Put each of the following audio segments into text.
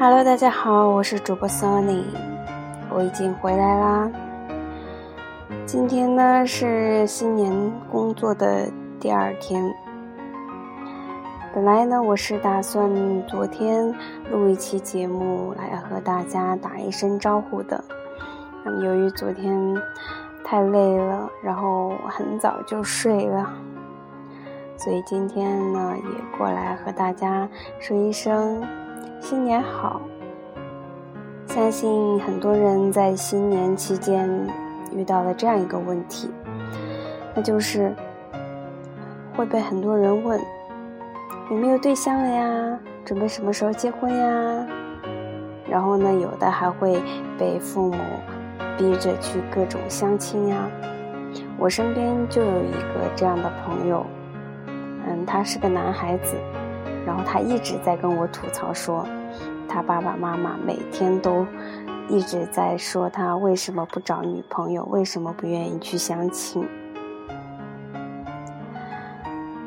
Hello，大家好，我是主播 Sony，我已经回来啦。今天呢是新年工作的第二天。本来呢，我是打算昨天录一期节目来和大家打一声招呼的。那么由于昨天太累了，然后很早就睡了，所以今天呢也过来和大家说一声新年好。相信很多人在新年期间。遇到了这样一个问题，那就是会被很多人问有没有对象了呀，准备什么时候结婚呀？然后呢，有的还会被父母逼着去各种相亲呀。我身边就有一个这样的朋友，嗯，他是个男孩子，然后他一直在跟我吐槽说，他爸爸妈妈每天都。一直在说他为什么不找女朋友，为什么不愿意去相亲。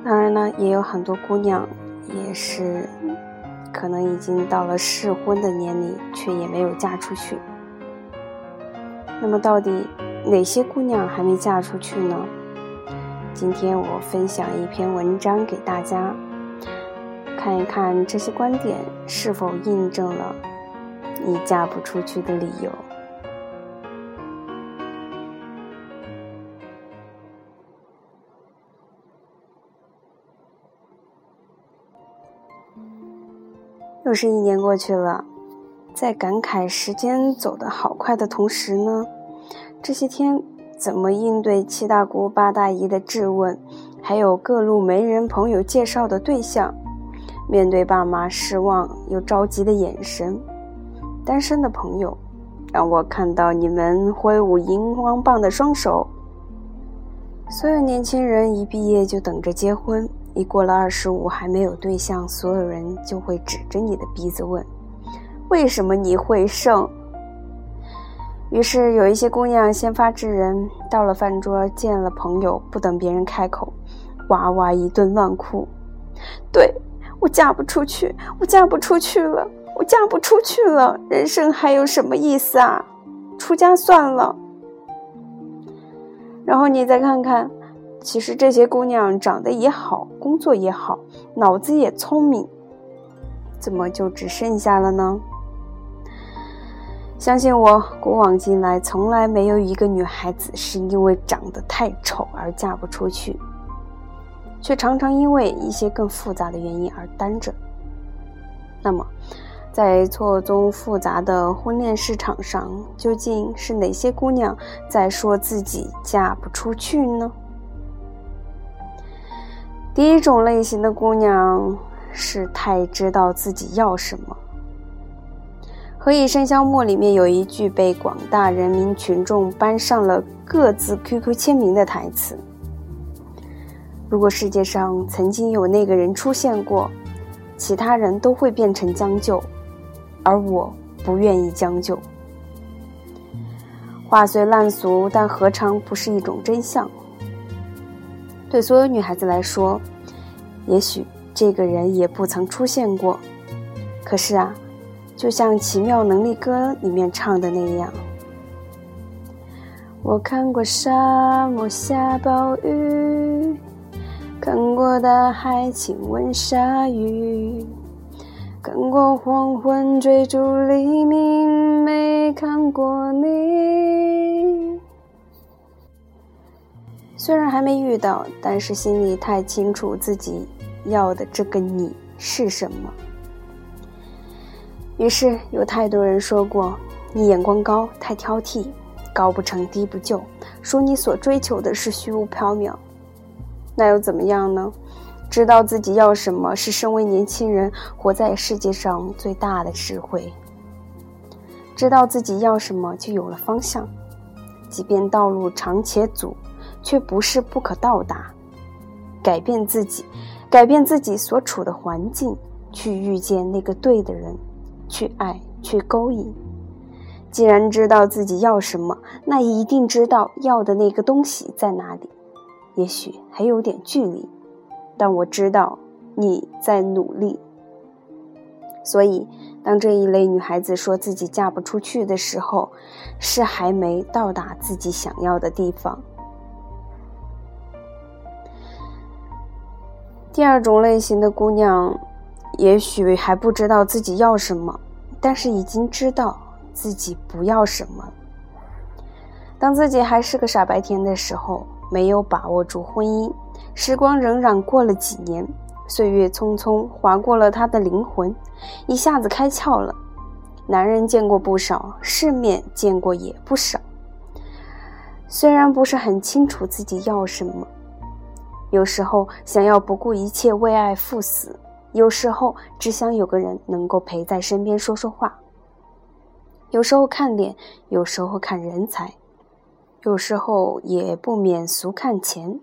当然呢，也有很多姑娘也是可能已经到了适婚的年龄，却也没有嫁出去。那么，到底哪些姑娘还没嫁出去呢？今天我分享一篇文章给大家，看一看这些观点是否印证了。你嫁不出去的理由。又是一年过去了，在感慨时间走得好快的同时呢，这些天怎么应对七大姑八大姨的质问，还有各路媒人朋友介绍的对象，面对爸妈失望又着急的眼神。单身的朋友，让我看到你们挥舞荧光棒的双手。所有年轻人一毕业就等着结婚，一过了二十五还没有对象，所有人就会指着你的鼻子问：“为什么你会剩？”于是有一些姑娘先发制人，到了饭桌见了朋友，不等别人开口，哇哇一顿乱哭：“对我嫁不出去，我嫁不出去了。”我嫁不出去了，人生还有什么意思啊？出家算了。然后你再看看，其实这些姑娘长得也好，工作也好，脑子也聪明，怎么就只剩下了呢？相信我，古往今来，从来没有一个女孩子是因为长得太丑而嫁不出去，却常常因为一些更复杂的原因而单着。那么。在错综复杂的婚恋市场上，究竟是哪些姑娘在说自己嫁不出去呢？第一种类型的姑娘是太知道自己要什么。《何以笙箫默》里面有一句被广大人民群众搬上了各自 QQ 签名的台词：“如果世界上曾经有那个人出现过，其他人都会变成将就。”而我不愿意将就。话虽烂俗，但何尝不是一种真相？对所有女孩子来说，也许这个人也不曾出现过。可是啊，就像《奇妙能力歌》里面唱的那样，我看过沙漠下暴雨，看过大海亲吻鲨鱼。看过黄昏追逐黎明，没看过你。虽然还没遇到，但是心里太清楚自己要的这个你是什么。于是有太多人说过你眼光高，太挑剔，高不成低不就，说你所追求的是虚无缥缈。那又怎么样呢？知道自己要什么是身为年轻人活在世界上最大的智慧。知道自己要什么，就有了方向，即便道路长且阻，却不是不可到达。改变自己，改变自己所处的环境，去遇见那个对的人，去爱，去勾引。既然知道自己要什么，那一定知道要的那个东西在哪里，也许还有点距离。但我知道你在努力，所以当这一类女孩子说自己嫁不出去的时候，是还没到达自己想要的地方。第二种类型的姑娘，也许还不知道自己要什么，但是已经知道自己不要什么。当自己还是个傻白甜的时候，没有把握住婚姻，时光荏苒过了几年。岁月匆匆划过了他的灵魂，一下子开窍了。男人见过不少，世面见过也不少。虽然不是很清楚自己要什么，有时候想要不顾一切为爱赴死，有时候只想有个人能够陪在身边说说话。有时候看脸，有时候看人才，有时候也不免俗看钱。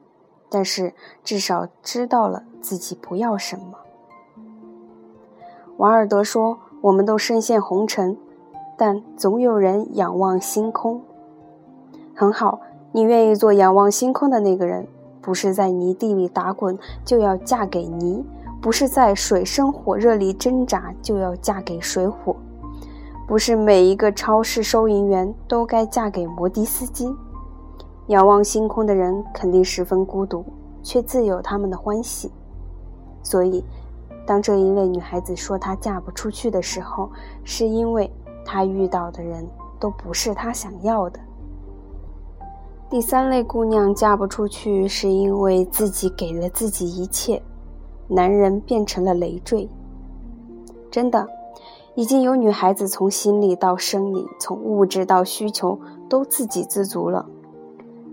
但是至少知道了自己不要什么。瓦尔德说：“我们都深陷红尘，但总有人仰望星空。”很好，你愿意做仰望星空的那个人，不是在泥地里打滚就要嫁给泥，不是在水深火热里挣扎就要嫁给水火，不是每一个超市收银员都该嫁给摩的司机。仰望星空的人肯定十分孤独，却自有他们的欢喜。所以，当这一位女孩子说她嫁不出去的时候，是因为她遇到的人都不是她想要的。第三类姑娘嫁不出去，是因为自己给了自己一切，男人变成了累赘。真的，已经有女孩子从心理到生理，从物质到需求都自给自足了。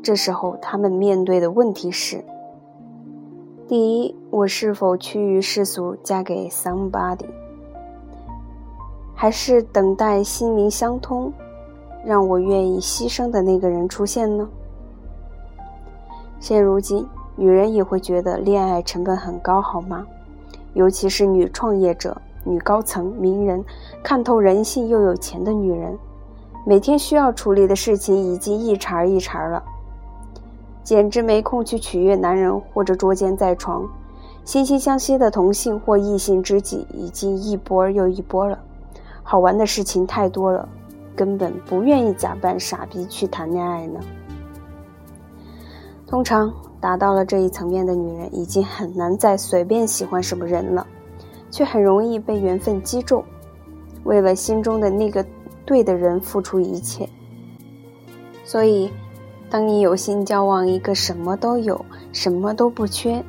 这时候，他们面对的问题是：第一，我是否趋于世俗，嫁给 somebody，还是等待心灵相通，让我愿意牺牲的那个人出现呢？现如今，女人也会觉得恋爱成本很高，好吗？尤其是女创业者、女高层、名人，看透人性又有钱的女人，每天需要处理的事情已经一茬一茬了。简直没空去取悦男人或者捉奸在床，惺惺相惜的同性或异性知己已经一波又一波了。好玩的事情太多了，根本不愿意假扮傻逼去谈恋爱呢。通常达到了这一层面的女人，已经很难再随便喜欢什么人了，却很容易被缘分击中，为了心中的那个对的人付出一切。所以。当你有心交往一个什么都有、什么都不缺，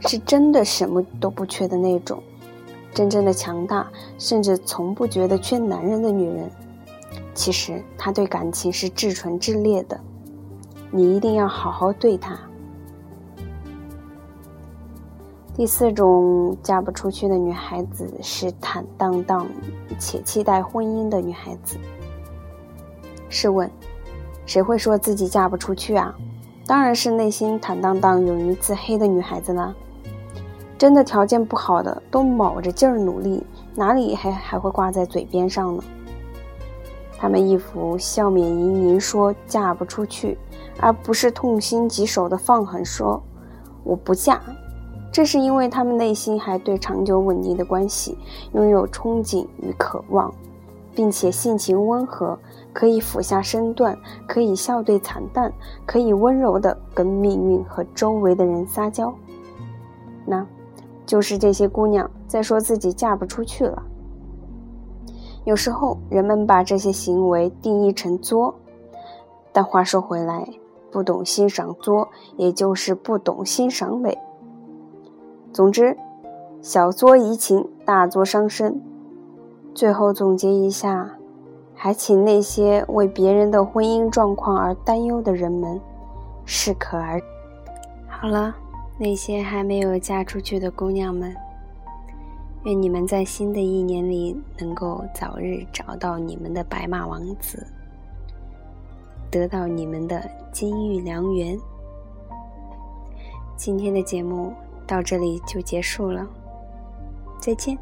是真的什么都不缺的那种，真正的强大，甚至从不觉得缺男人的女人，其实她对感情是至纯至烈的，你一定要好好对她。第四种嫁不出去的女孩子是坦荡荡且期待婚姻的女孩子。试问？谁会说自己嫁不出去啊？当然是内心坦荡荡、勇于自黑的女孩子啦。真的条件不好的，都卯着劲儿努力，哪里还还会挂在嘴边上呢？他们一副笑面盈盈说嫁不出去，而不是痛心疾首的放狠说我不嫁。这是因为他们内心还对长久稳定的关系拥有憧憬与渴望，并且性情温和。可以俯下身段，可以笑对惨淡，可以温柔的跟命运和周围的人撒娇。那，就是这些姑娘在说自己嫁不出去了。有时候人们把这些行为定义成作，但话说回来，不懂欣赏作，也就是不懂欣赏美。总之，小作怡情，大作伤身。最后总结一下。还请那些为别人的婚姻状况而担忧的人们适可而。好了，那些还没有嫁出去的姑娘们，愿你们在新的一年里能够早日找到你们的白马王子，得到你们的金玉良缘。今天的节目到这里就结束了，再见。